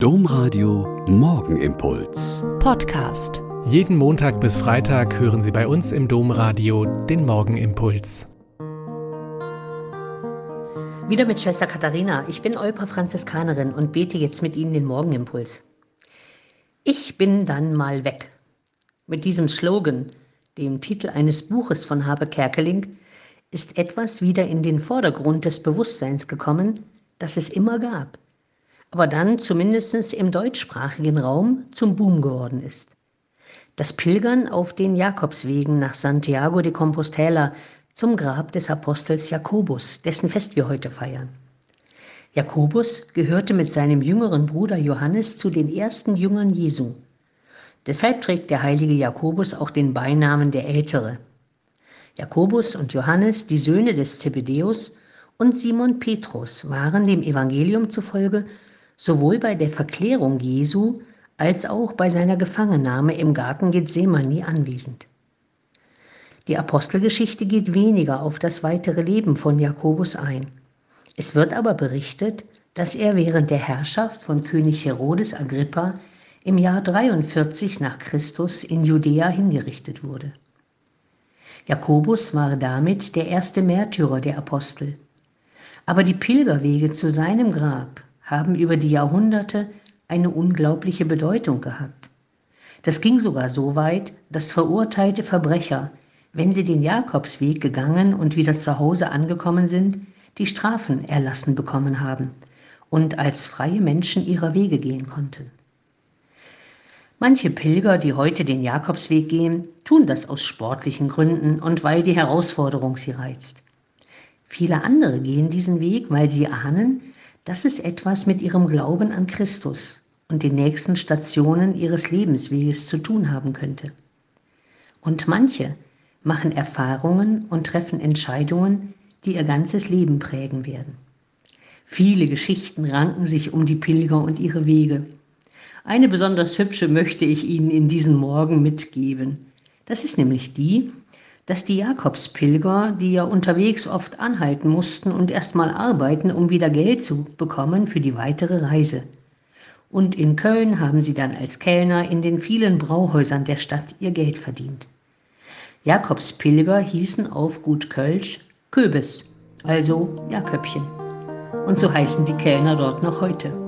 Domradio Morgenimpuls. Podcast. Jeden Montag bis Freitag hören Sie bei uns im Domradio den Morgenimpuls. Wieder mit Schwester Katharina. Ich bin Olpa Franziskanerin und bete jetzt mit Ihnen den Morgenimpuls. Ich bin dann mal weg. Mit diesem Slogan, dem Titel eines Buches von Habe Kerkeling, ist etwas wieder in den Vordergrund des Bewusstseins gekommen, das es immer gab aber dann zumindest im deutschsprachigen Raum zum Boom geworden ist. Das Pilgern auf den Jakobswegen nach Santiago de Compostela zum Grab des Apostels Jakobus, dessen Fest wir heute feiern. Jakobus gehörte mit seinem jüngeren Bruder Johannes zu den ersten Jüngern Jesu. Deshalb trägt der heilige Jakobus auch den Beinamen der Ältere. Jakobus und Johannes, die Söhne des Zebedeus, und Simon Petrus waren dem Evangelium zufolge sowohl bei der Verklärung Jesu als auch bei seiner Gefangennahme im Garten Gethsemane anwesend. Die Apostelgeschichte geht weniger auf das weitere Leben von Jakobus ein. Es wird aber berichtet, dass er während der Herrschaft von König Herodes Agrippa im Jahr 43 nach Christus in Judäa hingerichtet wurde. Jakobus war damit der erste Märtyrer der Apostel. Aber die Pilgerwege zu seinem Grab haben über die Jahrhunderte eine unglaubliche Bedeutung gehabt. Das ging sogar so weit, dass verurteilte Verbrecher, wenn sie den Jakobsweg gegangen und wieder zu Hause angekommen sind, die Strafen erlassen bekommen haben und als freie Menschen ihrer Wege gehen konnten. Manche Pilger, die heute den Jakobsweg gehen, tun das aus sportlichen Gründen und weil die Herausforderung sie reizt. Viele andere gehen diesen Weg, weil sie ahnen, dass es etwas mit ihrem Glauben an Christus und den nächsten Stationen ihres Lebensweges zu tun haben könnte. Und manche machen Erfahrungen und treffen Entscheidungen, die ihr ganzes Leben prägen werden. Viele Geschichten ranken sich um die Pilger und ihre Wege. Eine besonders hübsche möchte ich Ihnen in diesen Morgen mitgeben. Das ist nämlich die, dass die Jakobspilger, die ja unterwegs oft anhalten mussten und erstmal arbeiten, um wieder Geld zu bekommen für die weitere Reise. Und in Köln haben sie dann als Kellner in den vielen Brauhäusern der Stadt ihr Geld verdient. Jakobspilger hießen auf Gut Kölsch Köbes, also Jaköbchen. Und so heißen die Kellner dort noch heute.